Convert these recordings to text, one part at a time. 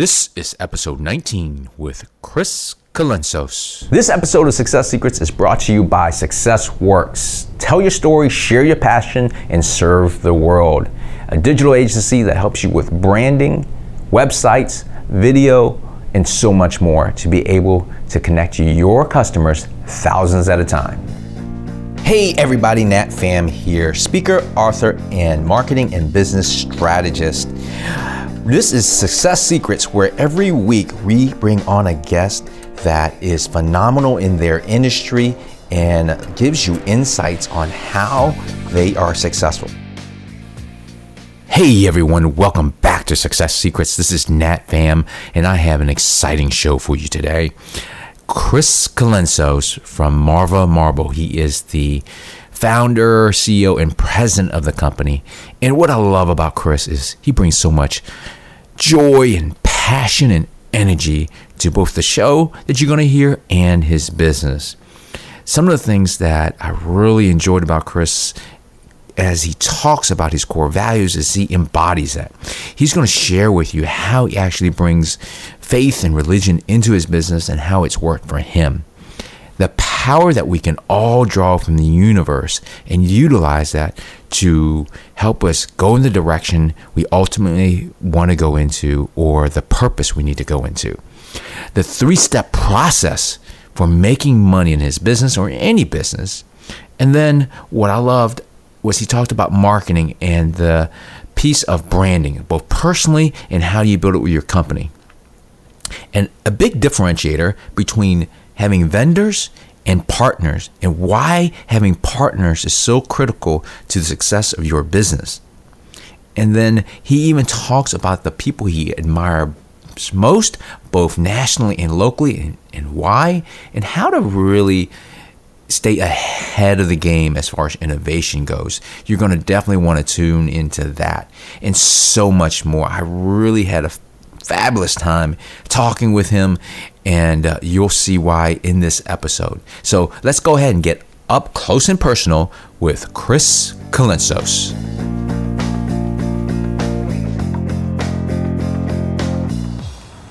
This is episode 19 with Chris Colensos. This episode of Success Secrets is brought to you by Success Works. Tell your story, share your passion, and serve the world. A digital agency that helps you with branding, websites, video, and so much more to be able to connect your customers thousands at a time. Hey everybody, Nat Pham here, speaker, author, and marketing and business strategist. This is Success Secrets, where every week we bring on a guest that is phenomenal in their industry and gives you insights on how they are successful. Hey everyone, welcome back to Success Secrets. This is Nat Pham, and I have an exciting show for you today. Chris Colensos from Marva Marble. He is the founder, CEO, and president of the company. And what I love about Chris is he brings so much joy and passion and energy to both the show that you're going to hear and his business. Some of the things that I really enjoyed about Chris as he talks about his core values is he embodies that. He's going to share with you how he actually brings faith and religion into his business and how it's worked for him the power that we can all draw from the universe and utilize that to help us go in the direction we ultimately want to go into or the purpose we need to go into. The three step process for making money in his business or any business. And then what I loved was he talked about marketing and the piece of branding, both personally and how you build it with your company. And a big differentiator between having vendors and partners and why having partners is so critical to the success of your business. And then he even talks about the people he admires most, both nationally and locally, and, and why, and how to really stay ahead of the game as far as innovation goes. You're going to definitely want to tune into that and so much more. I really had a fabulous time talking with him, and uh, you'll see why in this episode. So let's go ahead and get up close and personal with Chris Colensos.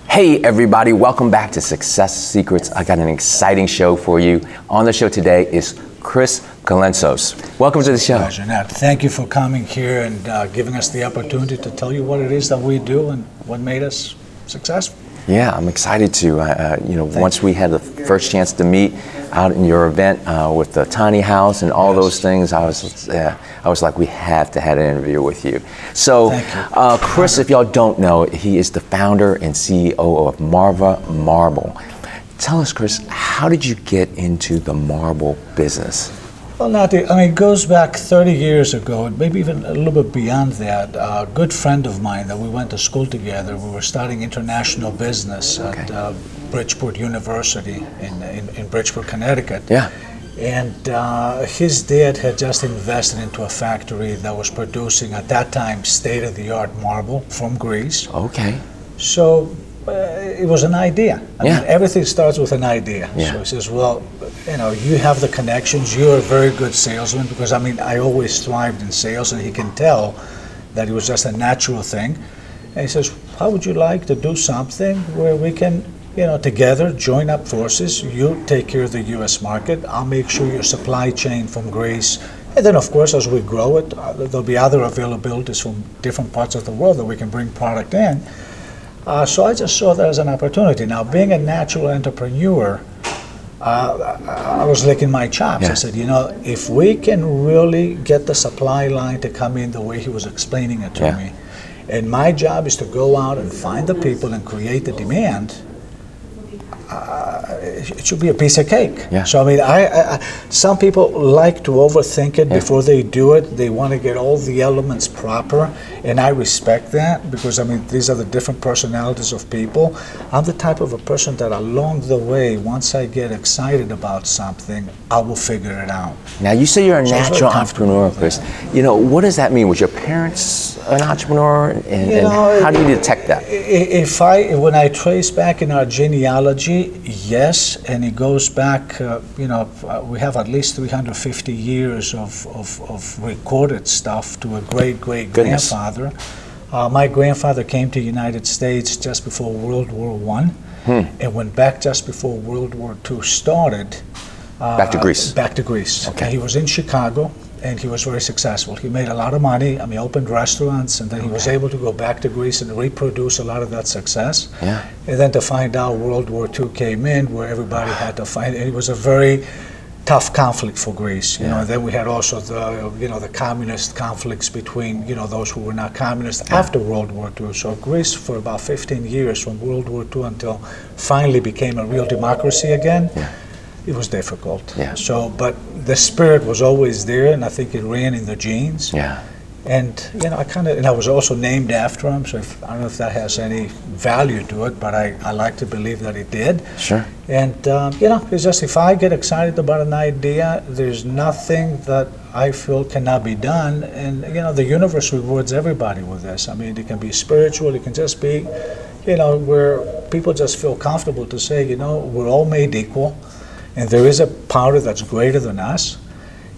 Hey, everybody, welcome back to Success Secrets. I got an exciting show for you. On the show today is Chris Colensos. Welcome to the show. Pleasure, Nat. Thank you for coming here and uh, giving us the opportunity to tell you what it is that we do and what made us successful. Yeah, I'm excited to. Uh, you know, Thank once you. we had the first chance to meet out in your event uh, with the tiny house and all yes. those things, I was, yeah, I was like, we have to have an interview with you. So, you. Uh, Chris, if y'all don't know, he is the founder and CEO of Marva Marble. Tell us, Chris, how did you get into the marble business? Well, Nati, I mean, it goes back 30 years ago, maybe even a little bit beyond that. A good friend of mine that we went to school together, we were studying international business okay. at uh, Bridgeport University in, in, in, Bridgeport, Connecticut. Yeah. And uh, his dad had just invested into a factory that was producing, at that time, state of the art marble from Greece. Okay. So it was an idea. I yeah. mean, everything starts with an idea. Yeah. So he says, well, you know, you have the connections. You're a very good salesman because I mean, I always thrived in sales, and he can tell that it was just a natural thing. And he says, how would you like to do something where we can, you know, together join up forces? You take care of the U.S. market. I'll make sure your supply chain from Greece. And then, of course, as we grow it, uh, there'll be other availabilities from different parts of the world that we can bring product in. Uh, so I just saw that as an opportunity. Now, being a natural entrepreneur, uh, I was licking my chops. Yeah. I said, you know, if we can really get the supply line to come in the way he was explaining it to yeah. me, and my job is to go out and find the people and create the demand, uh, it should be a piece of cake. Yeah. So I mean, I, I, some people like to overthink it yeah. before they do it. They want to get all the elements proper, and I respect that because I mean these are the different personalities of people. I'm the type of a person that along the way, once I get excited about something, I will figure it out. Now you say you're a so natural entrepreneur, Chris. You know what does that mean? Was your parents an entrepreneur, and, and know, how do you detect that? If I when I trace back in our genealogy, yes, and it goes back. Uh, you know, uh, we have at least 350 years of, of, of recorded stuff to a great great grandfather. Uh, my grandfather came to the United States just before World War One, and went back just before World War Two started. Uh, Back to Greece. Back to Greece. Okay. And he was in Chicago, and he was very successful. He made a lot of money. I mean, opened restaurants, and then he was able to go back to Greece and reproduce a lot of that success. Yeah. And then to find out World War II came in, where everybody had to fight. And it was a very tough conflict for Greece. You know, Yeah. and then we had also the you know the communist conflicts between you know those who were not communist after World War II. So Greece for about 15 years from World War II until finally became a real democracy again. It was difficult. Yeah. So, but the spirit was always there, and I think it ran in the genes. Yeah. And you know, I kind of, and I was also named after him. So if, I don't know if that has any value to it, but I, I like to believe that it did. Sure. And um, you know, it's just if I get excited about an idea, there's nothing that I feel cannot be done. And you know, the universe rewards everybody with this. I mean, it can be spiritual. It can just be, you know, where people just feel comfortable to say, you know, we're all made equal, and there is a power that's greater than us,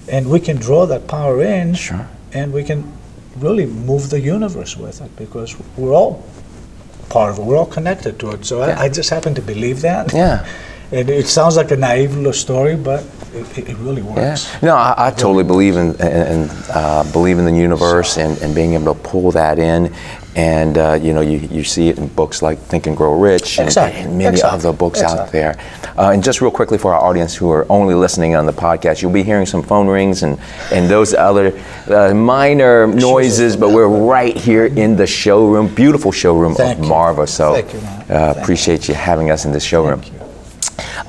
and we can draw that power in Sure. and we can really move the universe with it because we're all part of it. We're all connected to it. So Yeah. I, I just happen to believe that. Yeah. And it sounds like a naive little story, but it, it- it really Yeah. works. No, I, I totally believe in and uh, believe in the universe and, and being able to pull that in. And uh, you know, you, you see it in books like Think and Grow Rich and, Exactly. and many Exactly. other books out there. Uh, and just real quickly for our audience who are only listening on the podcast, you'll be hearing some phone rings and and those other uh, minor noises, but we're right here in the showroom, beautiful showroom Thank of you. Marva. So Thank you, man. uh, Thank you. appreciate you having us in this showroom.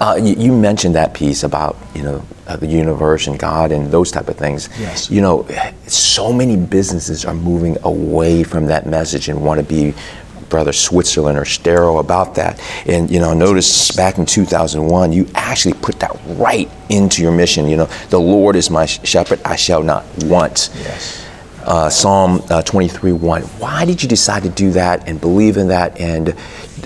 Uh, you, you mentioned that piece about you know uh, the universe and God and those type of things. Yes. You know, so many businesses are moving away from that message and want to be brother Switzerland or sterile about that. And you know, notice back in 2001, you actually put that right into your mission. You know, the Lord is my shepherd; I shall not want. Yes. Uh, Psalm uh, 23 1. Why did you decide to do that and believe in that? And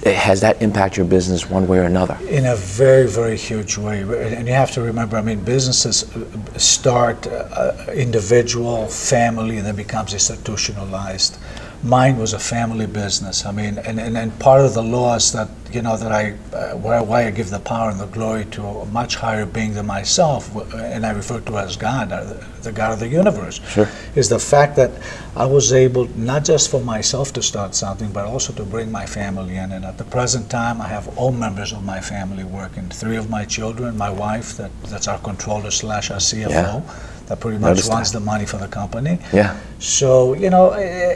has that impacted your business one way or another? In a very, very huge way. And you have to remember, I mean, businesses start uh, individual, family, and then becomes institutionalized. Mine was a family business. I mean, and, and, and part of the laws that, you know, that I, uh, why, why I give the power and the glory to a much higher being than myself, and I refer to as God, uh, the, the God of the universe, Sure. is the fact that I was able, not just for myself to start something, but also to bring my family in. And at the present time, I have all members of my family working. Three of my children, my wife, that, that's our controller slash our CFO, Yeah. That pretty much Noticed runs that. the money for the company. Yeah. So, you know,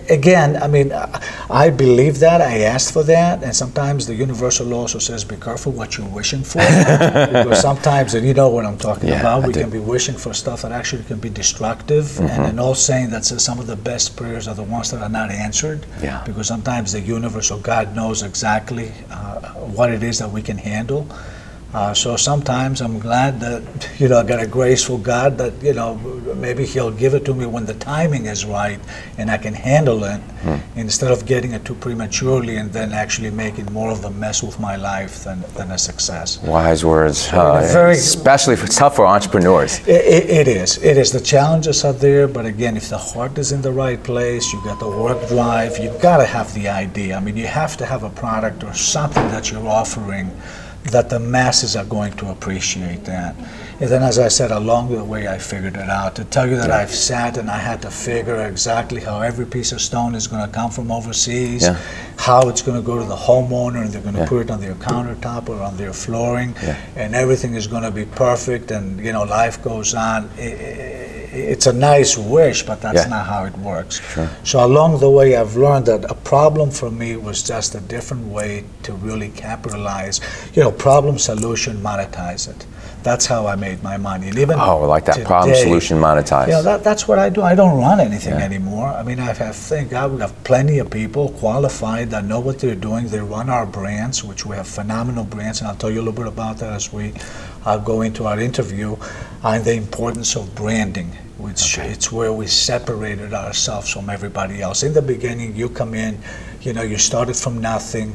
again, I mean, I- believe that. I asked for that. And sometimes the universal law also says be careful what you're wishing for. because sometimes, and you know what I'm talking Yeah, about, we can be wishing for stuff that actually can be destructive. Mm-hmm. And an old saying that says some of the best prayers are the ones that are not answered. Yeah. Because sometimes the universe or God knows exactly uh, what it is that we can handle. Uh, so sometimes I'm glad that you know I got a graceful God that you know maybe He'll give it to me when the timing is right and I can handle it instead of getting it too prematurely and then actually making more of a mess with my life than, than a success. Wise words, uh, very- especially for tough for entrepreneurs. It, it, it is. It is. The challenges are there, but again, if the heart is in the right place, you got the work drive, you've got to have the idea. I mean, you have to have a product or something that you're offering that the masses are going to appreciate that. And then, as I said, along the way, I figured it out. To tell you that I've sat and I had to figure exactly how every piece of stone is going to come from overseas, Yeah. how it's going to go to the homeowner, and they're going to Yeah. put it on their countertop or on their flooring, Yeah. and everything is going to be perfect, and you know life goes on. I- I- It's a nice wish, but that's Yeah. not how it works. Sure. So along the way, I've learned that a problem for me was just a different way to really capitalize. You know, problem solution, monetize it. That's how I made my money. And even Oh, like that problem today, solution monetize. you know, that, that's what I do. I don't run anything Yeah. anymore. I mean, I have, thank God, we have plenty of people qualified that know what they're doing. They run our brands, which we have phenomenal brands, and I'll tell you a little bit about that as we uh, go into our interview, and the importance of branding. Which it's where we separated ourselves from everybody else. In the beginning, you come in, you know, you started from nothing,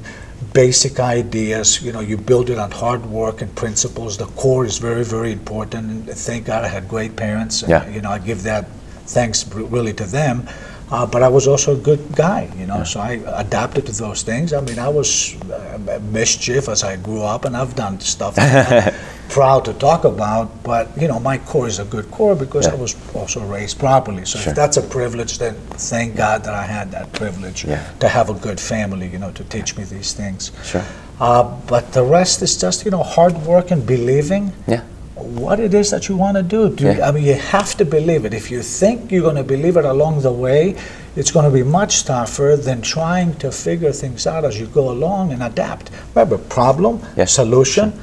basic ideas, you know, you build it on hard work and principles. The core is very, very important. And thank God I had great parents. and, Yeah. You know, I give that thanks really to them. Uh, but I was also a good guy, you know, so I adapted to those things. I mean, I was uh, mischief as I grew up, and I've done stuff not proud to talk about, but, you know, my core is a good core because I was also raised properly. So Sure. if that's a privilege, then thank God that I had that privilege Yeah. to have a good family, you know, to teach me these things. Sure. Uh, but the rest is just, you know, hard work and believing Yeah. what it is that you want to do. do Yeah. I mean, you have to believe it. If you think you're going to believe it along the way, it's going to be much tougher than trying to figure things out as you go along and adapt. Remember, problem, solution,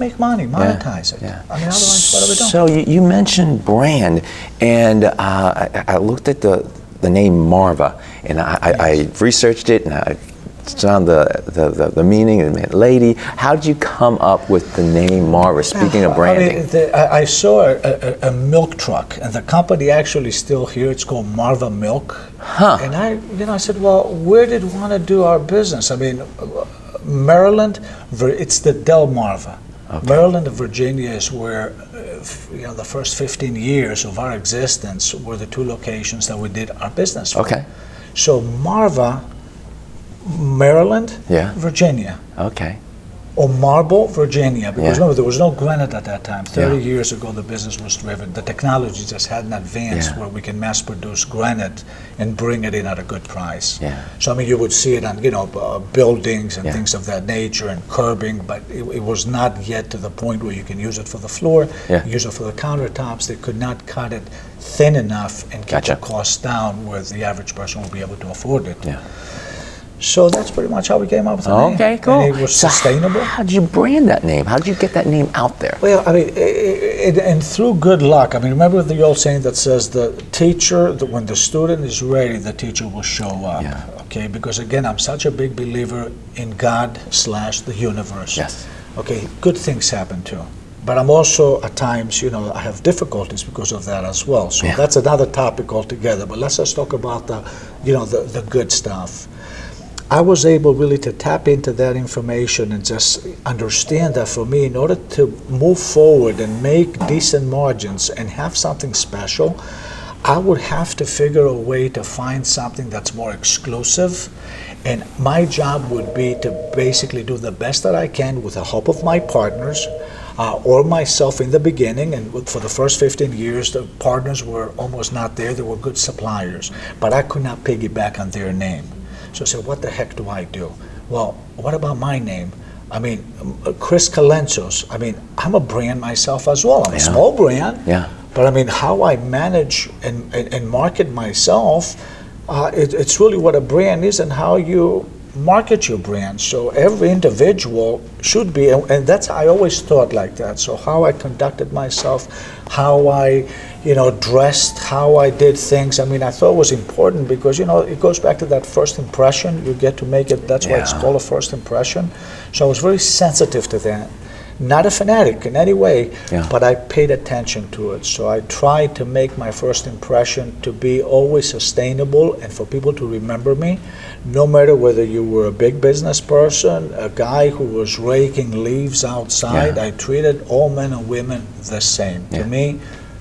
make money, monetize it. Yeah. I mean, otherwise, what are we doing? So you, you mentioned brand, and uh, I, I looked at the, the name Marva, and I, I, I researched it, and I found the, the, the, the meaning, it meant lady. How did you come up with the name Marva, speaking of I, branding? mean, the, I, I saw a, a, a milk truck, and the company actually still here. It's called Marva Milk. Huh. And I, you know, I said, well, where did we want to do our business? I mean, Maryland, it's the Delmarva. Maryland and Virginia is where, uh, you know, the first 15 years of our existence were the two locations that we did our business. Okay. So Marva, Maryland, Yeah. Virginia Okay. Or Marble, Virginia. Because Yeah. remember, there was no granite at that time. 30 Yeah. years ago, the business was driven. The technology just hadn't advanced Yeah. where we can mass produce granite and bring it in at a good price. Yeah. So, I mean, you would see it on, you know, uh, buildings and things of that nature and curbing, but it, it was not yet to the point where you can use it for the floor, use it for the countertops. They could not cut it thin enough and keep Gotcha. the cost down where the average person would be able to afford it. Yeah. So that's pretty much how we came up with the oh. name. Okay, cool. And it was So sustainable. How did you brand that name? How did you get that name out there? Well, I mean, i i and through good luck. I mean, remember the old saying that says the teacher, that when the student is ready, the teacher will show up. Yeah. Okay, because again, I'm such a big believer in God slash the universe. Yes. Okay, good things happen too. But I'm also at times, you know, I have difficulties because of that as well. So Yeah. that's another topic altogether. But let's just talk about the, you know, the, the good stuff. I was able really to tap into that information and just understand that for me, in order to move forward and make decent margins and have something special, I would have to figure a way to find something that's more exclusive. And my job would be to basically do the best that I can with the help of my partners uh, or myself in the beginning. And for the first 15 years, the partners were almost not there. They were good suppliers, but I could not piggyback on their name. So I said, what the heck do I do? Well, what about my name? I mean, Chris Calenzos. I mean, I'm a brand myself as well. I'm a small brand. Yeah. But I mean, how I manage and, and, and market myself, uh, it, it's really what a brand is and how you market your brand. So every individual should be, and, that's I always thought like that. So how I conducted myself, how I, you know, dressed, how I did things. I mean, I thought was important because you know it goes back to that first impression. You get to make it. That's why it's called a first impression. So I was very sensitive to that. Not a fanatic in any way, Yeah. but I paid attention to it. So I tried to make my first impression to be always sustainable and for people to remember me, no matter whether you were a big business person, a guy who was raking leaves outside. Yeah. I treated all men and women the same. Yeah. To me,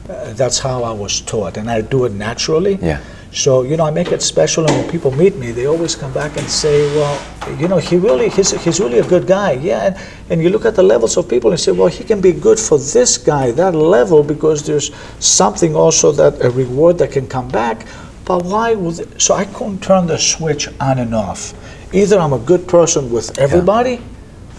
uh, that's how I was taught, and I do it naturally. Yeah. So you know, I make it special, and when people meet me, they always come back and say, "Well, you know, he really, he's, he's really a good guy." Yeah, and, and you look at the levels of people and say, "Well, he can be good for this guy, that level, because there's something also that a reward that can come back." But why would? So I couldn't turn the switch on and off. Either I'm a good person with everybody,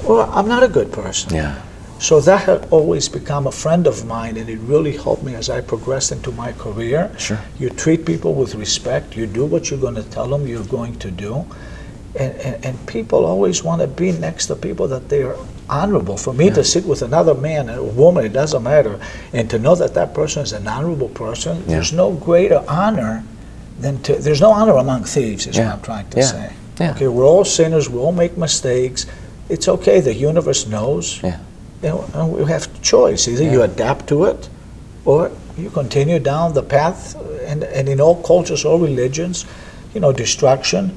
or I'm not a good person. Yeah. So that had always become a friend of mine, and it really helped me as I progressed into my career. Sure. You treat people with respect. You do what you're going to tell them you're going to do. And, and, and people always want to be next to people that they are honorable. For me to sit with another man or woman, it doesn't matter, and to know that that person is an honorable person, there's no greater honor than to, there's no honor among thieves, is Yeah. what I'm trying to Yeah. say. Yeah. Okay, we're all sinners, we all make mistakes. It's okay, the universe knows. Yeah. You know, we have choice. Either you adapt to it or you continue down the path. And, and in all cultures, all religions, you know, destruction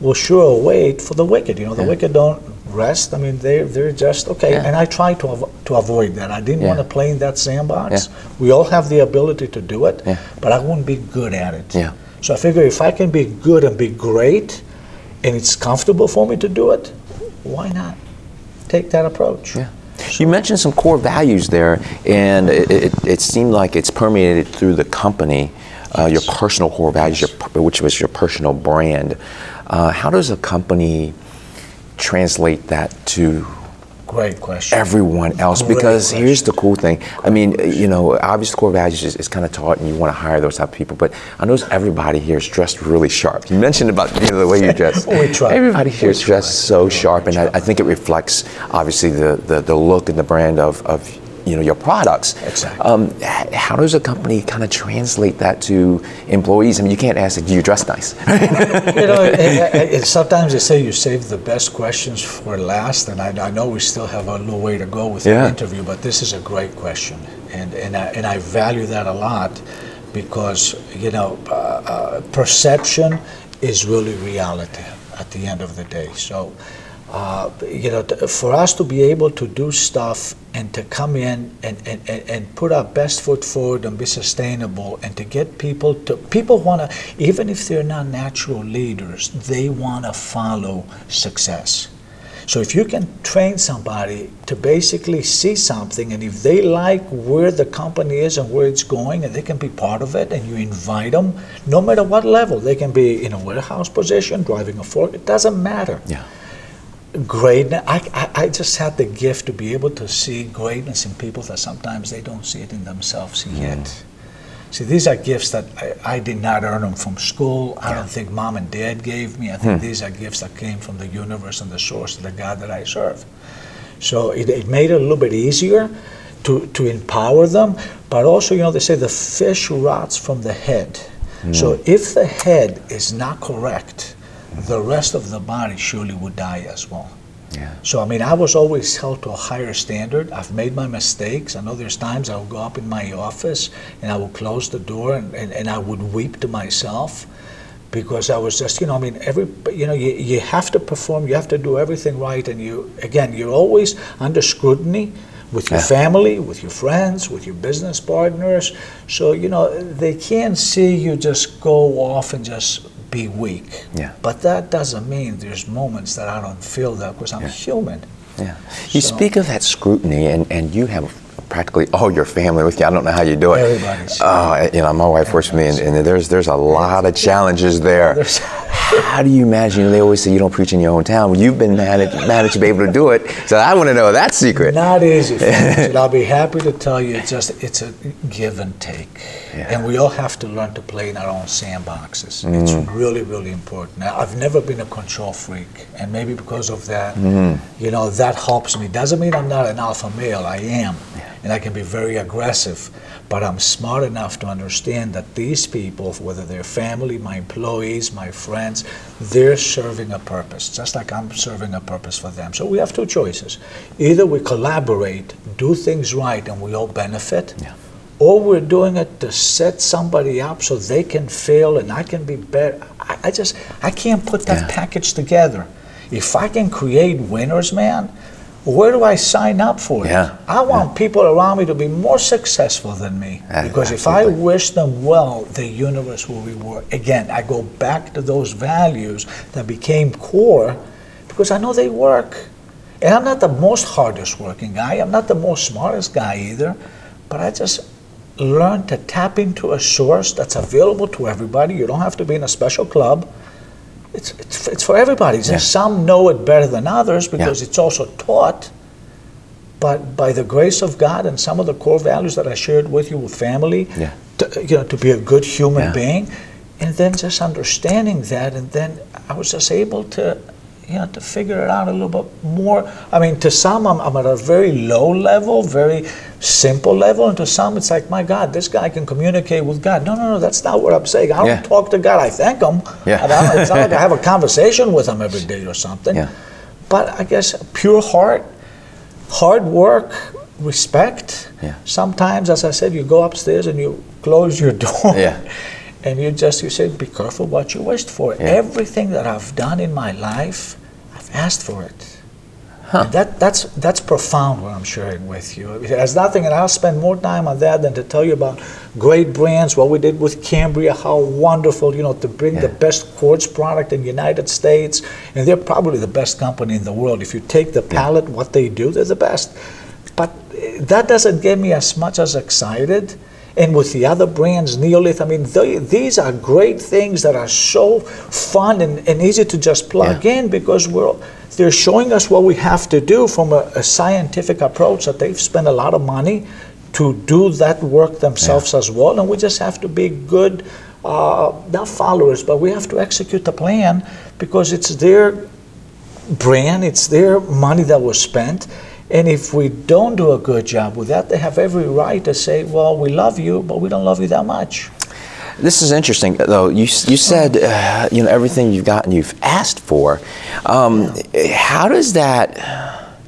will sure await for the wicked. You know, the Yeah. wicked don't rest. I mean, they're, they're just, okay. Yeah. And I try to, avo- to avoid that. I didn't Yeah. want to play in that sandbox. Yeah. We all have the ability to do it, Yeah. but I wouldn't be good at it. Yeah. So I figure if I can be good and be great, and it's comfortable for me to do it, why not take that approach? Yeah. You mentioned some core values there, and it, it, it seemed like it's permeated through the company. Uh, your personal core values, your, which was your personal brand. Uh, how does a company translate that to Great question. everyone else Great because here's the cool thing i mean you know obviously core values is, is kind of taught and you want to hire those type of people but i notice everybody here is dressed really sharp you mentioned about you know the way you dress We try. everybody here We is dressed so We sharp and I. I think it reflects obviously the, the, the look and the brand of, of you know your products Exactly. um, how does a company kind of translate that to employees i mean you can't ask do you dress nice you know, it, it, it- sometimes they say you save the best questions for last, and I, I know we still have a little way to go with Yeah. the interview, but this is a great question, and and I, and I value that a lot because you know uh, uh, perception is really reality at the end of the day. So. Uh, you know, for us to be able to do stuff and to come in and, and, and, and put our best foot forward and be sustainable and to get people to, people want to, even if they're not natural leaders, they want to follow success. So if you can train somebody to basically see something, and if they like where the company is and where it's going, and they can be part of it, and you invite them, no matter what level, they can be in a warehouse position, driving a fork, it doesn't matter yeah greatness. I, I, I just had the gift to be able to see greatness in people that sometimes they don't see it in themselves hmm. yet. See, these are gifts that I, I did not earn them from school. I don't think mom and dad gave me. I think hmm. these are gifts that came from the universe and the source of the God that I serve. So it, it made it a little bit easier to, to empower them, but also, you know, they say the fish rots from the head. So hmm. if the head is not correct, the rest of the body surely would die as well. yeah So, I mean, I was always held to a higher standard. I've made my mistakes. I know there's times I would go up in my office and I would close the door and, and, and I would weep to myself because I was just, you know, I mean, every, you know, you, you have to perform, you have to do everything right. And you, again, you're always under scrutiny with your Yeah. family, with your friends, with your business partners. So, you know, they can't see you just go off and just be weak. Yeah. But that doesn't mean there's moments that I don't feel that because I'm Yeah. human. Yeah. You So- speak of that scrutiny, and, and you have practically all your family with you. I don't know how you do it. Everybody's- Oh, you know, my wife works with me, and, and there's there's a lot of challenges there. How do you manage? You know, they always say you don't preach in your own town. Well, you've been managed, managed to be able to do it. So I want to know that secret. Not easy, and I'll be happy to tell you. It's just it's a give and take, Yeah. and we all have to learn to play in our own sandboxes. It's Mm. really really important. Now, I've never been a control freak, and maybe because of that, Mm. you know, that helps me. Doesn't mean I'm not an alpha male. I am, and I can be very aggressive. But I'm smart enough to understand that these people, whether they're family, my employees, my friends, they're serving a purpose, just like I'm serving a purpose for them. So we have two choices. Either we collaborate, do things right, and we all benefit, Yeah. or we're doing it to set somebody up so they can fail and I can be better. I, I just, I can't put that Yeah. package together. If I can create winners, man, where do I sign up for it? Yeah. I want people around me to be more successful than me. Because if I wish them well, the universe will reward. Again, I go back to those values that became core because I know they work. And I'm not the most hardest working guy, I'm not the most smartest guy either, but I just learned to tap into a source that's available to everybody. You don't have to be in a special club. It's, it's, it's for everybody. Yeah. Some know it better than others because it's also taught. But by the grace of God and some of the core values that I shared with you with family, Yeah. to, you know, to be a good human Yeah. being, and then just understanding that, and then I was just able to, you know, to figure it out a little bit more. I mean, to some, I'm, I'm at a very low level, very simple level, and to some, it's like, my God, this guy can communicate with God. No, no, no, that's not what I'm saying. I don't Yeah. talk to God. I thank Him. Yeah. I it's not like I have a conversation with Him every day or something. Yeah. But I guess pure heart, hard work, respect. Yeah. Sometimes, as I said, you go upstairs and you close your door. Yeah. And you just you say, be careful what you wished for. Yeah. Everything that I've done in my life, I've asked for it. And that, that's, that's profound what I'm sharing with you. It has nothing, and I'll spend more time on that than to tell you about great brands, what we did with Cambria, how wonderful, you know, to bring the best quartz product in the United States. And they're probably the best company in the world. If you take the palette, what they do, they're the best. But eh, that doesn't get me as much as excited. And with the other brands, Neolith, I mean, they, these are great things that are so fun and, and easy to just plug in because we're, they're showing us what we have to do from a, a scientific approach that they've spent a lot of money to do that work themselves as well. And we just have to be good, uh, not followers, but we have to execute the plan because it's their brand, it's their money that was spent. And if we don't do a good job with that, they have every right to say, well, we love you, but we don't love you that much. This is interesting, though. You, you said, uh, you know, everything you've gotten, you've asked for. Um, how does that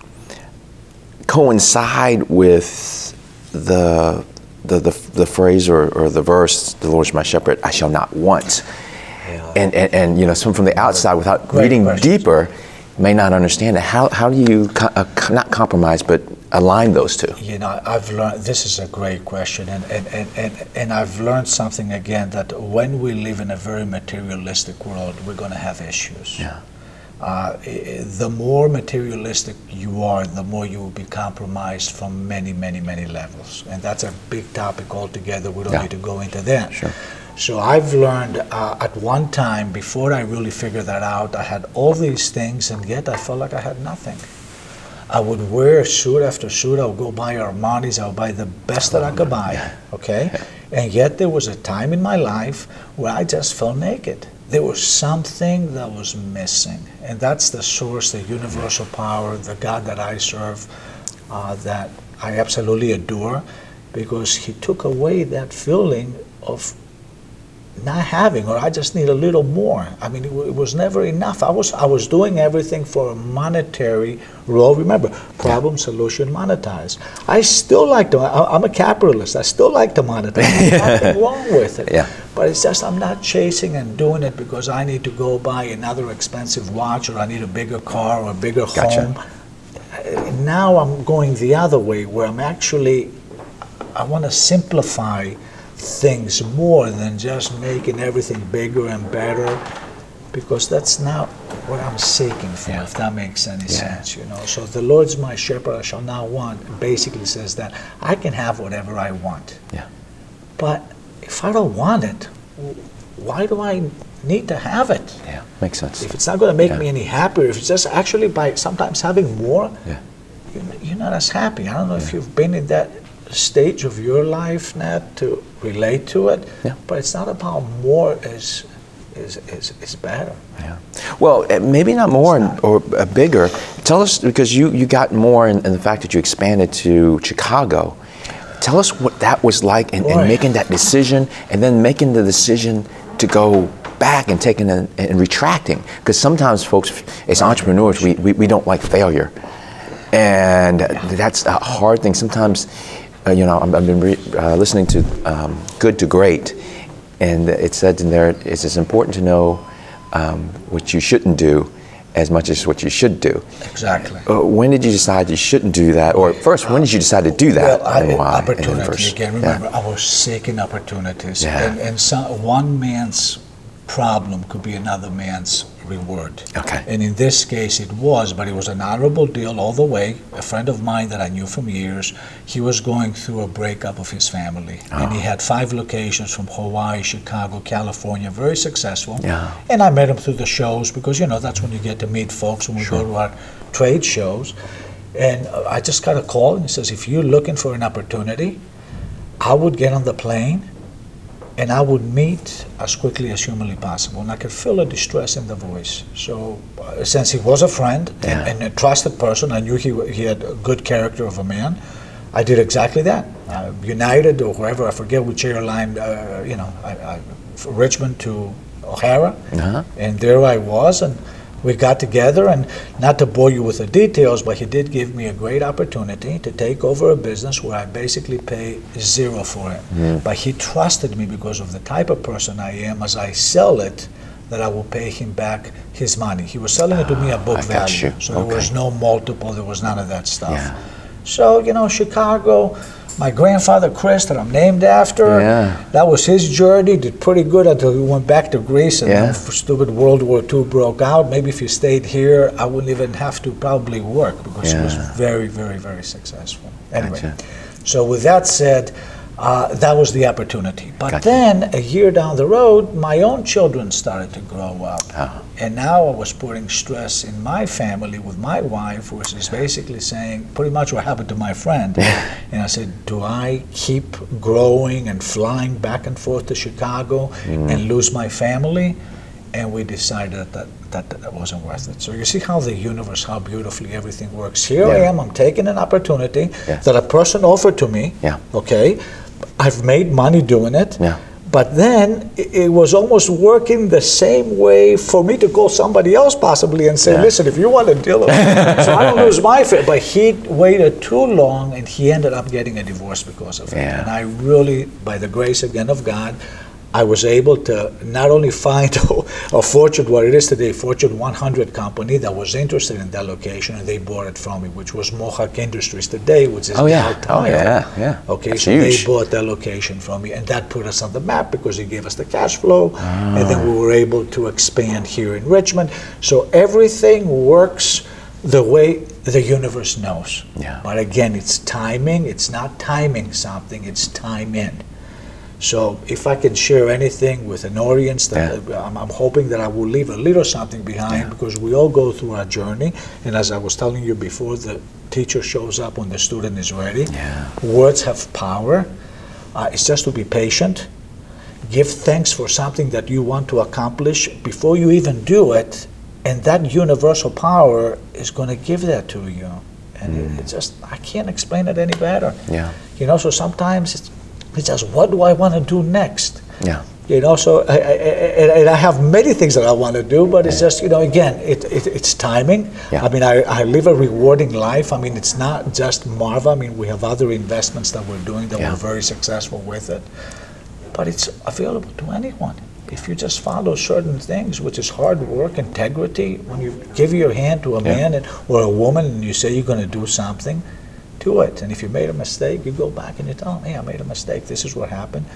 coincide with the, the, the, the phrase or, or the verse, the Lord is my shepherd, I shall not want? And, and, and, you know, someone from the outside, without Great reading question. deeper, may not understand it. How, how do you, co- uh, not compromise, but align those two? You know, I've learned this is a great question, and, and, and, and, and I've learned something again that when we live in a very materialistic world, we're going to have issues. Yeah. Uh, the more materialistic you are, the more you will be compromised from many, many, many levels. And that's a big topic altogether. We don't Yeah. need to go into that. Sure. So I've learned uh, at one time, before I really figured that out, I had all these things, and yet I felt like I had nothing. I would wear suit after suit. I would go buy Armani's. I would buy the best that I could buy. Okay, and yet there was a time in my life where I just felt naked. There was something that was missing, and that's the source, the universal power, the God that I serve, uh, that I absolutely adore, because He took away that feeling of not having or I just need a little more. I mean, it, wa- it was never enough. I was I was doing everything for a monetary role. Remember, problem, solution, monetize. I still like to. I, I'm a capitalist. I still like to monetize. There's nothing wrong with it. Yeah. But it's just I'm not chasing and doing it because I need to go buy another expensive watch or I need a bigger car or a bigger Gotcha. home. Now I'm going the other way where I'm actually I want to simplify things more than just making everything bigger and better because that's not what I'm seeking for, Yeah. if that makes any Yeah. sense, you know. So the Lord's my shepherd, I shall not want basically says that I can have whatever I want. Yeah. But if I don't want it, why do I need to have it? Yeah, makes sense. If it's not going to make Yeah. me any happier, if it's just actually by sometimes having more, Yeah. you're, you're not as happy. I don't know if you've been in that stage of your life, Nat, to relate to it. Yeah. But it's not about more is is is, is better. Yeah. Well, uh, maybe not more and, or uh, bigger. Tell us because you you got more in, in the fact that you expanded to Chicago. Tell us what that was like and, and making that decision, and then making the decision to go back and taking and retracting. Because sometimes, folks, as entrepreneurs, we, we, we don't like failure, and that's a hard thing. Sometimes, uh, you know, I'm- I've been re- uh, listening to um, Good to Great, and it said in there it's as important to know um, what you shouldn't do as much as what you should do. Exactly. Uh, when did you decide you shouldn't do that? Or first, when did you decide to do that Well, I, and why? And opportunity first- again. yeah. Remember, I was seeking opportunities, Yeah. and, and some, one man's problem could be another man's reward. Okay. And in this case, it was, but it was an honorable deal all the way. A friend of mine that I knew from years, he was going through a breakup of his family, and he had five locations from Hawaii, Chicago, California, very successful. Yeah. And I met him through the shows because you know that's when you get to meet folks when we go to our trade shows. And uh, I just got a call and he says, if you're looking for an opportunity, I would get on the plane and I would meet as quickly as humanly possible. And I could feel the distress in the voice. So, uh, since he was a friend Yeah. and, and a trusted person, I knew he, he had a good character of a man. I did exactly that. Uh, United or wherever, I forget which airline, uh, you know, I, I, from Richmond to O'Hare. Uh-huh. And there I was, and we got together. And not to bore you with the details, but he did give me a great opportunity to take over a business where I basically pay zero for it. But he trusted me because of the type of person I am. As I sell it, that I will pay him back his money. He was selling it to me at book ah, I got value. you. So there was no multiple, there was none of that stuff. Yeah. So, you know, Chicago, my grandfather Chris, that I'm named after, Yeah. that was his journey. Did pretty good until he went back to Greece and Yeah. then stupid World War II broke out. Maybe if he stayed here, I wouldn't even have to probably work because he was very, very, very successful. Anyway, Gotcha. so with that said, uh, that was the opportunity. But Gotcha. then a year down the road, my own children started to grow up. Ah. And now I was putting stress in my family with my wife, which is basically saying pretty much what happened to my friend. and I said, Do I keep growing and flying back and forth to Chicago Mm-hmm. and lose my family? And we decided that, that that wasn't worth it. So you see how the universe, how beautifully everything works. Here I am, I'm taking an opportunity Yes. that a person offered to me. Yeah. Okay. I've made money doing it. Yeah. But then it was almost working the same way for me to call somebody else possibly and say, Yeah. listen, if you want to deal with it, so I don't lose my fit. But he waited too long and he ended up getting a divorce because of it. And I really, by the grace again of God, I was able to not only find a Fortune, what it is today, Fortune 100 company that was interested in that location and they bought it from me, which was Mohawk Industries today, which is Oh, yeah. Oh, yeah, yeah. Okay, That's so huge. they bought that location from me, and that put us on the map because it gave us the cash flow, and then Ah. we were able to expand here in Richmond. So everything works the way the universe knows. Yeah. But again, it's timing. It's not timing something. It's time in. So if I can share anything with an audience, that I'm, I'm hoping that I will leave a little something behind Yeah. because we all go through our journey. And as I was telling you before, the teacher shows up when the student is ready. Yeah. Words have power. Uh, it's just to be patient. Give thanks for something that you want to accomplish before you even do it, and that universal power is going to give that to you. And it, it's just, I can't explain it any better. Yeah. You know, so sometimes it's, it's just, what do I want to do next? Yeah. You know, so I, I, I, and I have many things that I want to do, but it's just, you know, again, it, it, it's timing. Yeah. I mean, I, I live a rewarding life. I mean, it's not just Marva. I mean, we have other investments that we're doing that Yeah. we're very successful with it. But it's available to anyone. If you just follow certain things, which is hard work, integrity, when you give your hand to a Yeah. man and, or a woman and you say you're going to do something, do it. And if you made a mistake, you go back and you tell them, hey, I made a mistake. This is what happened.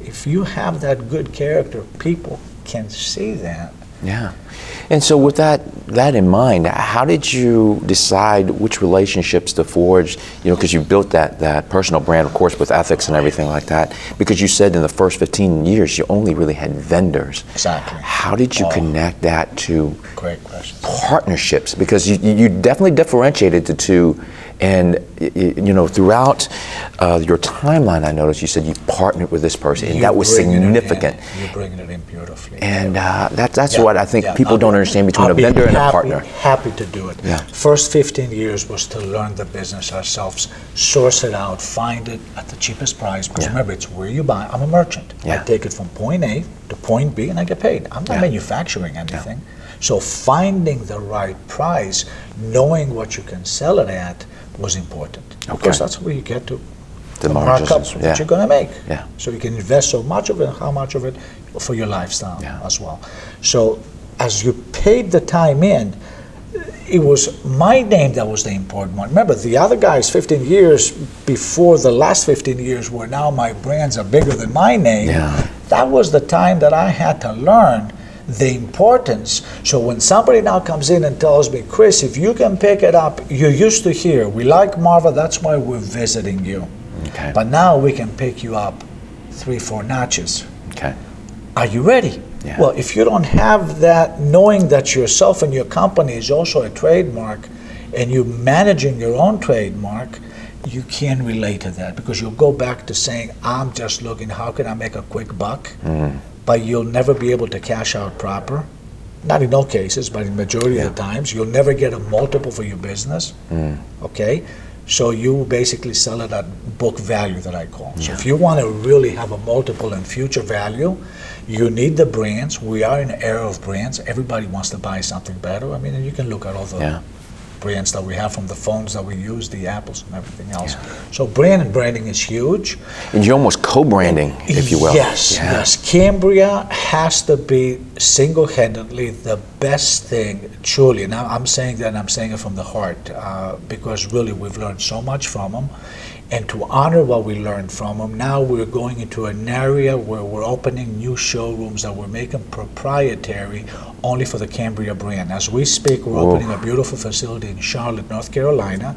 If you have that good character, people can see that. Yeah. And so with that that in mind, how did you decide which relationships to forge, you know, because you built that that personal brand of course with ethics and everything like that. Because you said in the first 15 years you only really had vendors. Exactly. How did you Oh. connect that to Great question. partnerships because you, you definitely differentiated the two and you know throughout uh, your timeline i noticed you said you partnered with this person and You that was bring it in, significant You're bringing it in beautifully. and uh, that, that's Yeah, what i think yeah. people I'll don't be- understand between I'll a be vendor and a partner Happy to do it. Yeah. First 15 years was to learn the business ourselves, source it out, find it at the cheapest price. Because Yeah. remember, it's where you buy. I'm a merchant. Yeah. I take it from point A to point B, and I get paid. I'm not manufacturing anything. So finding the right price, knowing what you can sell it at, was important. Okay. Because that's where you get to The the margins markup is- that yeah. you're going to make. Yeah. So you can invest so much of it, and how much of it for your lifestyle Yeah. as well. So as you paid the time in, it was my name that was the important one. Remember, the other guys, 15 years before the last 15 years, where now my brands are bigger than my name. Yeah. That was the time that I had to learn the importance. So when somebody now comes in and tells me, Chris, if you can pick it up, you're used to here. We like Marva, that's why we're visiting you. okay But now we can pick you up three, four notches. okay Are you ready? Yeah. Well, if you don't have that, knowing that yourself and your company is also a trademark and you're managing your own trademark, you can relate to that because you'll go back to saying, I'm just looking, how can I make a quick buck? Mm. But you'll never be able to cash out proper. Not in all cases, but in majority of the times, you'll never get a multiple for your business. Mm. Okay? So you basically sell it at book value that I call. So if you want to really have a multiple and future value, you need the brands. We are in an era of brands. Everybody wants to buy something better. I mean, and you can look at all the Yeah. Brands that we have from the phones that we use, the apples and everything else. So brand and branding is huge. and you're almost co-branding, if you will. Yes, Yeah. yes. Cambria has to be single-handedly the best thing, truly. And I'm I'm saying that, and I'm saying it from the heart, uh, because really we've learned so much from them. And to honor what we learned from them, now we're going into an area where we're opening new showrooms that we're making proprietary only for the Cambria brand. As we speak, we're Whoa. opening a beautiful facility in Charlotte, North Carolina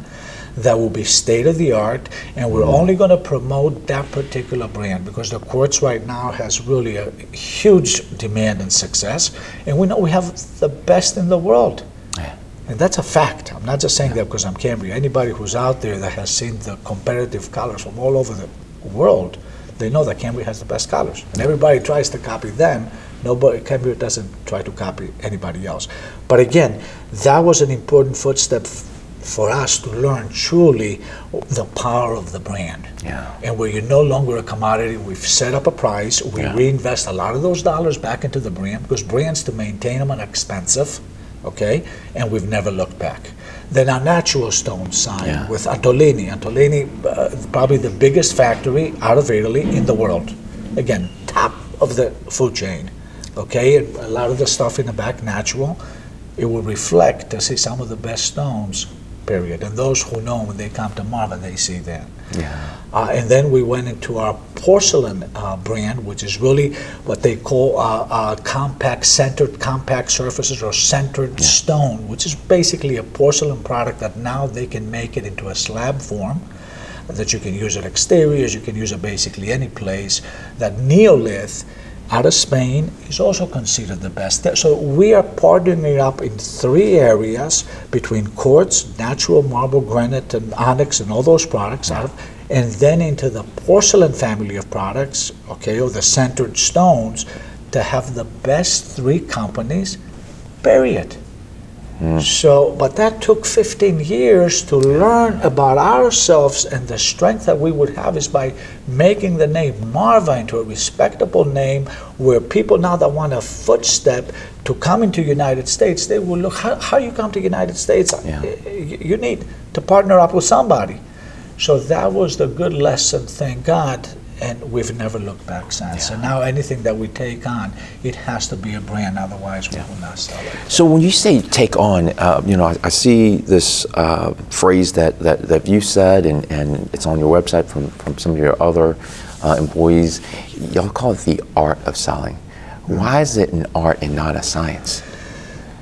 that will be state of the art and we're mm. only going to promote that particular brand because the quartz right now has really a huge demand and success and we know we have the best in the world Yeah. And that's a fact. I'm not just saying that because i'm cambria anybody who's out there that has seen the competitive colors from all over the world they know that cambria has the best colors. And everybody tries to copy them. Nobody cambria doesn't try to copy anybody else. But again that was an important footstep f- for us to learn truly the power of the brand. Yeah. And where you're no longer a commodity, we've set up a price, we Yeah. reinvest a lot of those dollars back into the brand because brands to maintain them are expensive, okay? And we've never looked back. Then our natural stone sign Yeah. with Antolini. Antolini, uh, probably the biggest factory out of Italy in the world. Again, top of the food chain, okay? And a lot of the stuff in the back natural. It will reflect to see some of the best stones period. And those who know when they come to Marva, they see that. Yeah. Uh, and then we went into our porcelain uh, brand, which is really what they call uh, uh, compact sintered compact surfaces or sintered stone, which is basically a porcelain product that now they can make it into a slab form that you can use at exteriors, you can use it basically any place. That Neolith out of Spain is also considered the best. So we are partnering up in three areas between quartz, natural marble, granite, and onyx, and all those products out of, and then into the porcelain family of products, okay, or the sintered stones, to have the best three companies bury So, but that took 15 years to learn about ourselves and the strength that we would have is by making the name Marva into a respectable name where people now that want a footstep to come into United States, they will look, how, how you come to United States? Yeah. You need to partner up with somebody. So that was the good lesson, thank God, and we've never looked back since. And now anything that we take on, it has to be a brand, otherwise we will not sell it. So when you say take on, uh, you know, I, I see this uh, phrase that, that, that you said, and, and it's on your website from, from some of your other uh, employees. Y'all call it the art of selling. Why is it an art and not a science?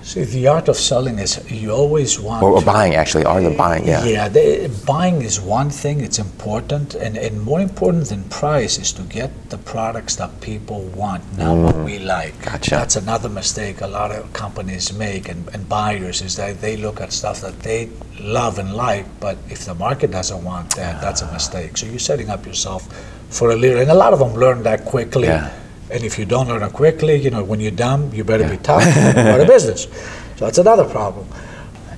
See, the art of selling is you always want Or, or buying, actually, art of buying, yeah. Yeah, the, buying is one thing, it's important, and, and more important than price is to get the products that people want, not what we like. Mm. Gotcha. That's another mistake a lot of companies make and, and buyers is that they look at stuff that they love and like, but if the market doesn't want that, that's a mistake. So you're setting up yourself for a leader, and a lot of them learn that quickly. Yeah. And if you don't learn it quickly, you know, when you're dumb, you better be tough and go to business. So that's another problem.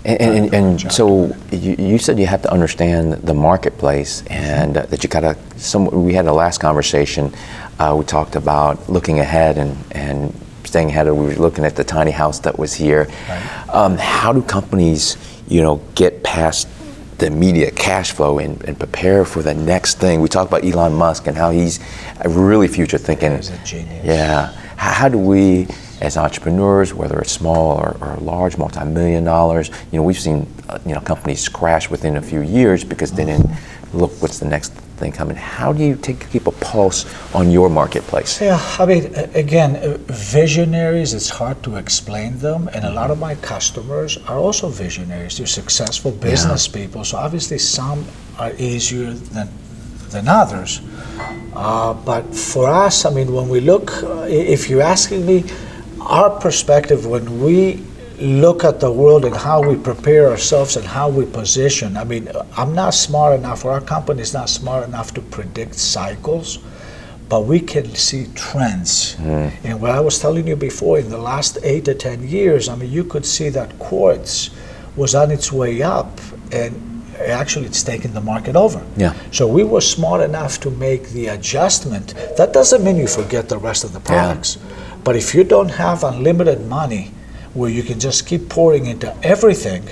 And, and, and so you, you said you have to understand the marketplace and uh, that you gotta, some, we had a last conversation, uh, we talked about looking ahead and, and staying ahead, of, we were looking at the tiny house that was here. Um, how do companies, you know, get past the immediate cash flow and, and prepare for the next thing? We talk about Elon Musk and how he's really future thinking. He's a genius. Yeah. How, how do we, as entrepreneurs, whether it's small or, or large, multi-million dollars, you know, we've seen, uh, you know, companies crash within a few years because they didn't look what's the next thing coming. How do you take keep a pulse on your marketplace? Yeah, I mean, again, uh, visionaries, it's hard to explain them, and a lot of my customers are also visionaries. They're successful business people, so obviously some are easier than, than others. Uh, but for us, I mean, when we look, uh, if you're asking me, our perspective when we look at the world and how we prepare ourselves and how we position, I mean, I'm not smart enough, or our company is not smart enough to predict cycles but we can see trends. Hmm. And what I was telling you before, in the last eight to ten years, I mean, you could see that quartz was on its way up, and actually, it's taken the market over. Yeah. So we were smart enough to make the adjustment. That doesn't mean you forget the rest of the products, but if you don't have unlimited money, where you can just keep pouring into everything.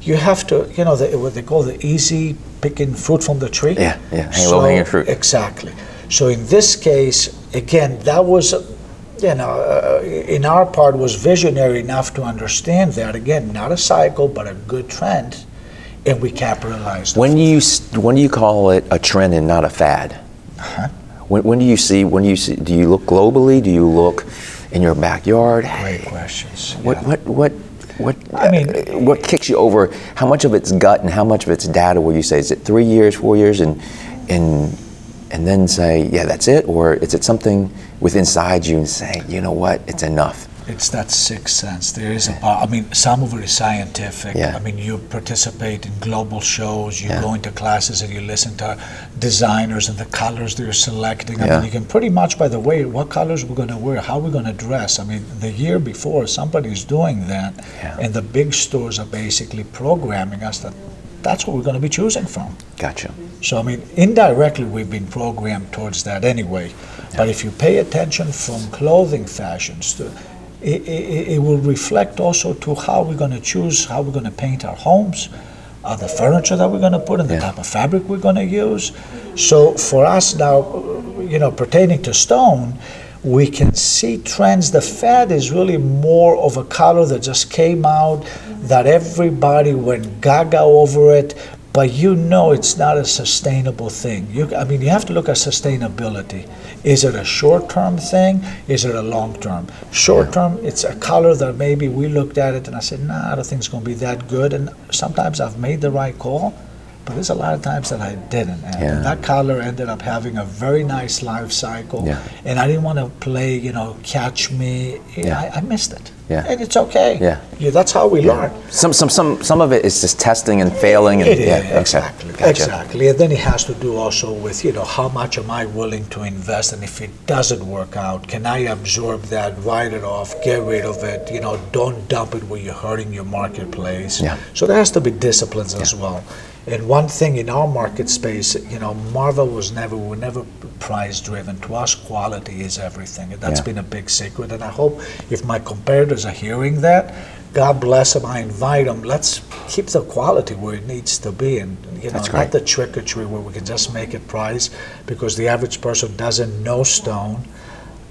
You have to, you know, the, what they call the easy picking fruit from the tree. Yeah, yeah, hang low hanging fruit. Exactly. So in this case, again, that was, you know, uh, in our part was visionary enough to understand that again, not a cycle, but a good trend, and we capitalized. When do you when do you call it a trend and not a fad? Uh-huh. When, when do you see when do you see do you look globally? Do you look in your backyard? Great questions. What yeah. what what what I mean- uh, what kicks you over? How much of it's gut and how much of it's data? Will you say is it three years, four years, and and and then say yeah that's it, or is it something with inside you and say you know what it's enough? It's that sixth sense. There is a part. I mean, some of it is scientific. Yeah. I mean, you participate in global shows. You Yeah. go into classes and you listen to designers and the colors they're selecting. I Yeah. mean, you can pretty much by the way what colors we're going to wear, how we're going to dress. I mean, the year before somebody's doing that, Yeah. and the big stores are basically programming us that that's what we're going to be choosing from. Gotcha. So, I mean, indirectly, we've been programmed towards that anyway. But if you pay attention from clothing fashions, to, it, it, it will reflect also to how we're going to choose, how we're going to paint our homes, uh, the furniture that we're going to put in, the Yeah. type of fabric we're going to use. So, for us now, you know, pertaining to stone, we can see trends. The fad is really more of a color that just came out, that everybody went gaga over it, but you know it's not a sustainable thing. You, I mean, you have to look at sustainability. Is it a short-term thing? Is it a long-term? Short-term, it's a color that maybe we looked at it and I said, nah, I don't think it's going to be that good. And sometimes I've made the right call, but there's a lot of times that I didn't. And Yeah. that color ended up having a very nice life cycle. Yeah. And I didn't want to play, you know, catch me. Yeah. I, I missed it. Yeah. And it's okay. Yeah. Yeah, that's how we learn. Some some some some of it is just testing and failing and It yeah exactly, Gotcha. exactly. And then it has to do also with you know how much am I willing to invest, and if it doesn't work out, can I absorb that, write it off, get rid of it? You know, don't dump it where you're hurting your marketplace. Yeah. So there has to be disciplines as well. And one thing in our market space, you know, Marva was never, we were never price driven. To us, quality is everything. And that's Yeah. been a big secret. And I hope if my competitors are hearing that, God bless them, I invite them, let's keep the quality where it needs to be. And, you know, not the trickery where we can just make it price because the average person doesn't know stone.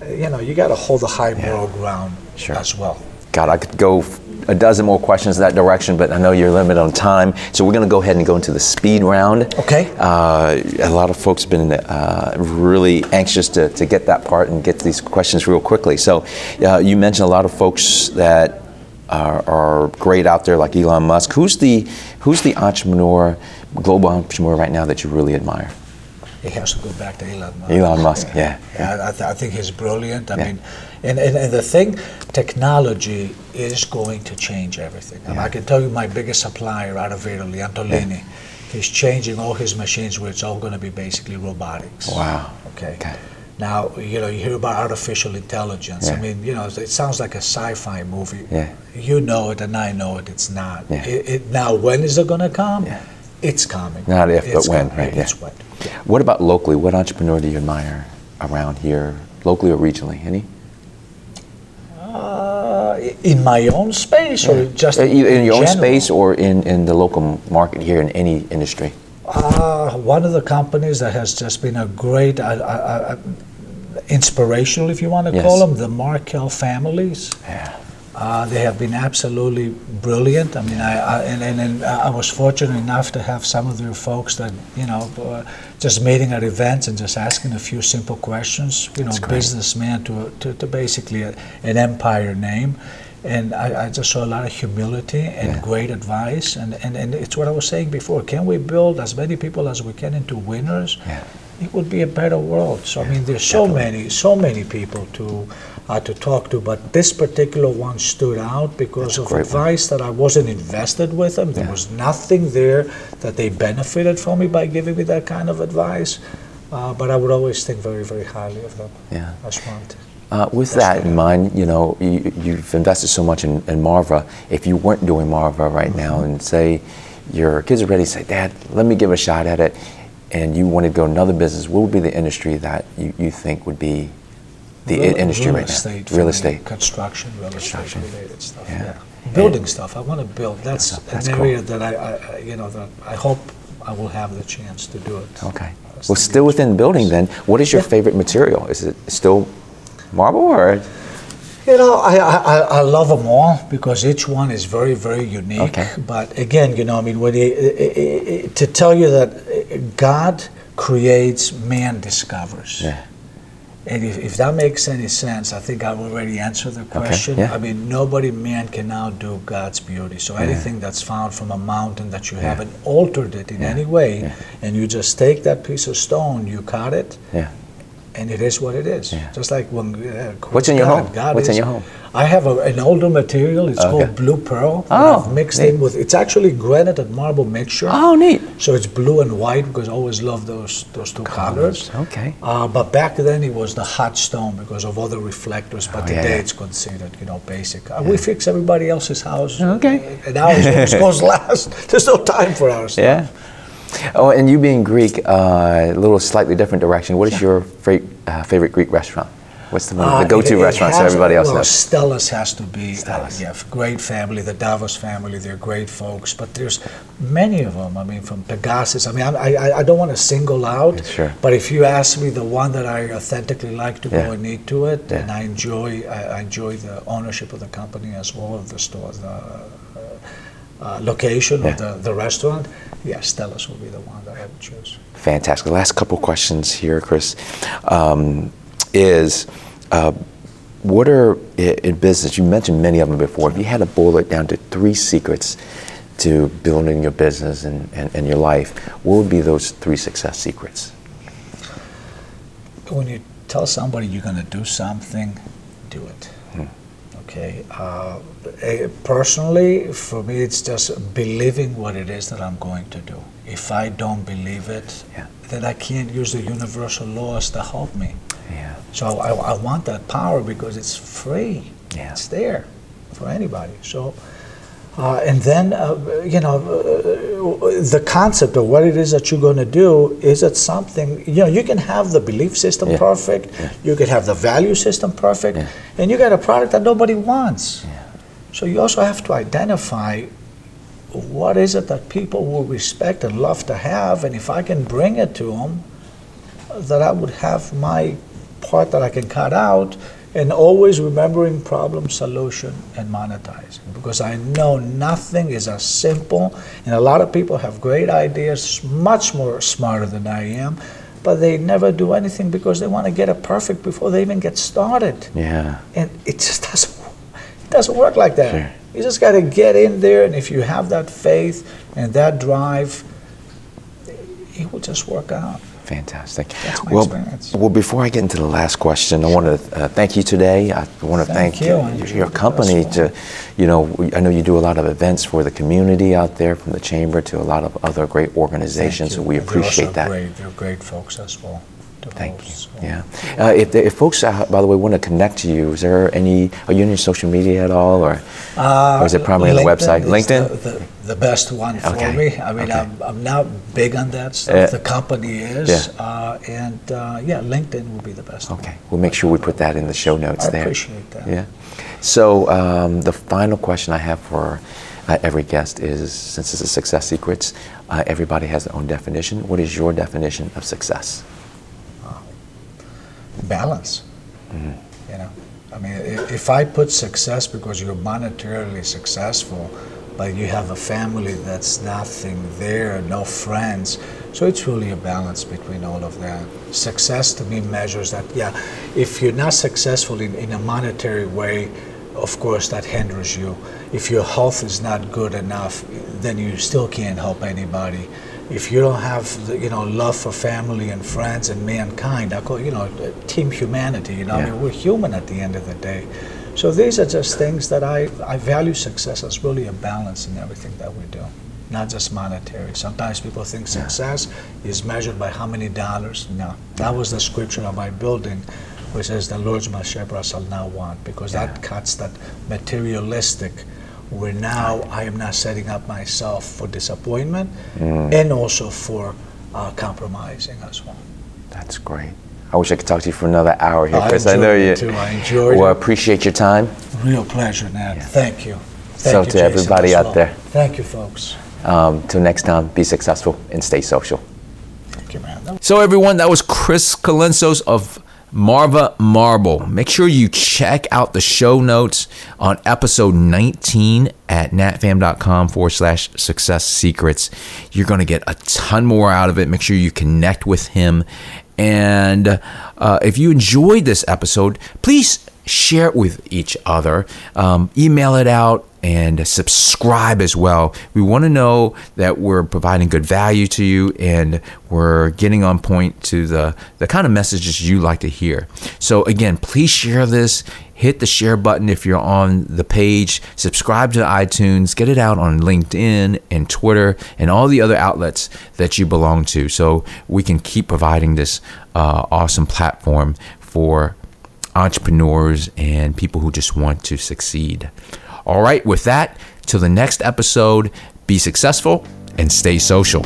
You know, you got to hold the high moral ground Sure. as well. God, I could go a dozen more questions in that direction, but I know you're limited on time. So we're going to go ahead and go into the speed round. Okay. Uh, a lot of folks have been uh, really anxious to, to get that part and get these questions real quickly. So uh, you mentioned a lot of folks that are, are great out there, like Elon Musk. Who's the who's the entrepreneur, global entrepreneur right now that you really admire? It has to go back to Elon Musk. Elon Musk, yeah, Yeah, I, th- I think he's brilliant. I Yeah. mean, and, and, and the thing, technology is going to change everything. I, Yeah. I can tell you my biggest supplier out of Italy, Antolini, he's changing all his machines where it's all going to be basically robotics. Wow. Okay. Okay. Now, you know, you hear about artificial intelligence. I mean, you know, it sounds like a sci-fi movie. Yeah. You know it and I know it, it's not. Yeah. It, it, now, when is it going to come? Yeah. It's coming. Not if, but when, right, yeah. It's when. Yeah. What about locally? What entrepreneur do you admire around here, locally or regionally? Any? Uh, in my own space or just Uh, either in your own space or in, in the local market here in any industry. Uh, one of the companies that has just been a great, uh, uh, uh, inspirational, if you want to Yes. call them, the Markel families. Yeah. Uh, they have been absolutely brilliant. I mean, I, I and, and, and I was fortunate enough to have some of their folks that you know uh, just meeting at events and just asking a few simple questions. You know, businessman to, to, to basically a, an empire name. And I, I just saw a lot of humility and Yeah. great advice. And, and, and it's what I was saying before. Can we build as many people as we can into winners? Yeah. It would be a better world. So I mean, there's so many, so many people to uh, to talk to, but this particular one stood out because That's of great one. advice that I wasn't invested with them. There Yeah. was nothing there that they benefited from me by giving me that kind of advice. Uh, but I would always think very, very highly of them. Yeah. That's one thing. Uh, with That's that in mind, you know, you, you've invested so much in, in Marva. If you weren't doing Marva right now, Mm-hmm. and say your kids are ready to say, Dad, let me give a shot at it, and you want to go another business, what would be the industry that you, you think would be the real, industry real right estate now. Real estate. construction, real Construction. estate related stuff. Yeah. Yeah, building stuff. I want to build. That's, That's an cool. area that I, I, you know, that I hope I will have the chance to do it. Okay. Well, still within building, then, what is your Yeah. favorite material? Is it still marble or? You know, I, I, I- love them all because each one is very, very unique. Okay. But again, you know, I mean, when you, i- i- i- to tell you that uh, God creates, man discovers. Yeah. And if, if that makes any sense, I think I've already answered the question. yeah. I mean, nobody, man, can outdo God's beauty. So anything that's found from a mountain that you haven't altered it in any way, Yeah. and you just take that piece of stone, you cut it, Yeah. And it is what it is. Yeah. Just like when uh, What's in your home? God What's in your home? I have a, an older material. It's Okay. called blue pearl. Oh, I've mixed neat. in with. It's actually granite and marble mixture. Oh, neat. So it's blue and white because I always love those those two colors. Okay. Uh, but back then it was the hot stone because of other reflectors. But Oh, today yeah, yeah. it's considered, you know, basic. Uh, We fix everybody else's house. Okay. uh, And ours goes last. There's no time for ours. Yeah. Oh, and you being Greek, uh, a little slightly different direction. What is your fa- uh, favorite Greek restaurant? What's the, Uh, the go-to it- it restaurant so everybody else well, knows? Stella's has to be. Stella's. Uh, yeah, great family. The Davos family, they're great folks. But there's many of them. I mean, from Pegasus. I mean, I, I, I don't want to single out. Sure. But if you ask me the one that I authentically like to Yeah. go and eat to it, Yeah. and I enjoy, I, I enjoy the ownership of the company as well of the store, the uh, location Yeah. of the, the restaurant. Yeah, Stella's will be the one that I would choose. Fantastic. The last couple questions here, Chris, um, is uh, what are in business? You mentioned many of them before. If you had to boil it down to three secrets to building your business and, and, and your life, what would be those three success secrets? when you tell somebody you're going to do something, do it. Okay. Uh, eh, personally, for me, it's just believing what it is that I'm going to do. If I don't believe it, Yeah. then I can't use the universal laws to help me. Yeah. So I, I want that power because it's free. Yeah. It's there for anybody. So, uh, and then, uh, you know, uh, the concept of what it is that you're going to do is it something, you know, you can have the belief system Yeah. perfect, you can have the value system perfect, Yeah. and you got a product that nobody wants. Yeah. So you also have to identify what is it that people will respect and love to have, and if I can bring it to them, that I would have my part that I can cut out, and always remembering problem, solution, and monetizing. Because I know nothing is as simple, and a lot of people have great ideas, much more smarter than I am, but they never do anything because they want to get it perfect before they even get started Yeah. and it just doesn't it doesn't work like that. Sure. You just got to get in there, and if you have that faith and that drive, it will just work out. Fantastic. That's my well, experience. well, before I get into the last question, I want to uh, thank you today. I want to thank, Thank you. uh, your, your company to, you know, I know you do a lot of events for the community out there, from the chamber to a lot of other great organizations. So we appreciate that. Great. They're great folks as well. Thank you. so. Yeah. Uh, if, if folks, uh, by the way, want to connect to you, is there any? Are you your social media at all, or, Uh, or is it primarily on the website? LinkedIn. The, the, the best one for Okay, me. I mean, okay. I'm, I'm not big on that stuff. Yeah. The company is. Yeah. Uh, and uh, yeah, LinkedIn will be the best one. Okay, we'll make sure we put that in the show notes there. I there. appreciate that. Yeah. So um, the final question I have for uh, every guest is, since this is Success Secrets, uh, everybody has their own definition. What is your definition of success? Balance. You know, I mean, if I put success because you're monetarily successful, but you have a family that's nothing there, no friends, so it's really a balance between all of that. Success to me measures that. Yeah, if you're not successful in, in a monetary way, of course that hinders you. If your health is not good enough, then you still can't help anybody if you don't have the, you know love for family and friends and mankind, I call you know team humanity. You know, I mean we're human at the end of the day. So these are just things that I, I value success as really a balance in everything that we do, not just monetary. Sometimes people think success is measured by how many dollars. No, that was the scripture of my building, which says, "The Lord's my shepherd; I shall not want," because that cuts that materialistic where now I am not setting up myself for disappointment and also for uh, compromising as well. That's great. I wish I could talk to you for another hour here, I Chris. I know enjoyed you. it too. I enjoyed well, I it. appreciate your time. Real pleasure, Nat. Thank you. Thank So you, to Jason, everybody out well. there. Thank you, folks. Um, till next time, be successful and stay social. Thank you, man. So, everyone, that was Chris Colensos of Marva Marble. Make sure you check out the show notes on episode 19 at natfam.com forward slash success secrets. You're going to get a ton more out of it. Make sure you connect with him. And uh, if you enjoyed this episode, please share it with each other, um, email it out, and subscribe as well. We want to know that we're providing good value to you and we're getting on point to the, the kind of messages you like to hear. So, again, please share this. Hit the share button if you're on the page. Subscribe to iTunes. Get it out on LinkedIn and Twitter and all the other outlets that you belong to so we can keep providing this uh, awesome platform for entrepreneurs and people who just want to succeed. All right, with that, till the next episode, be successful and stay social.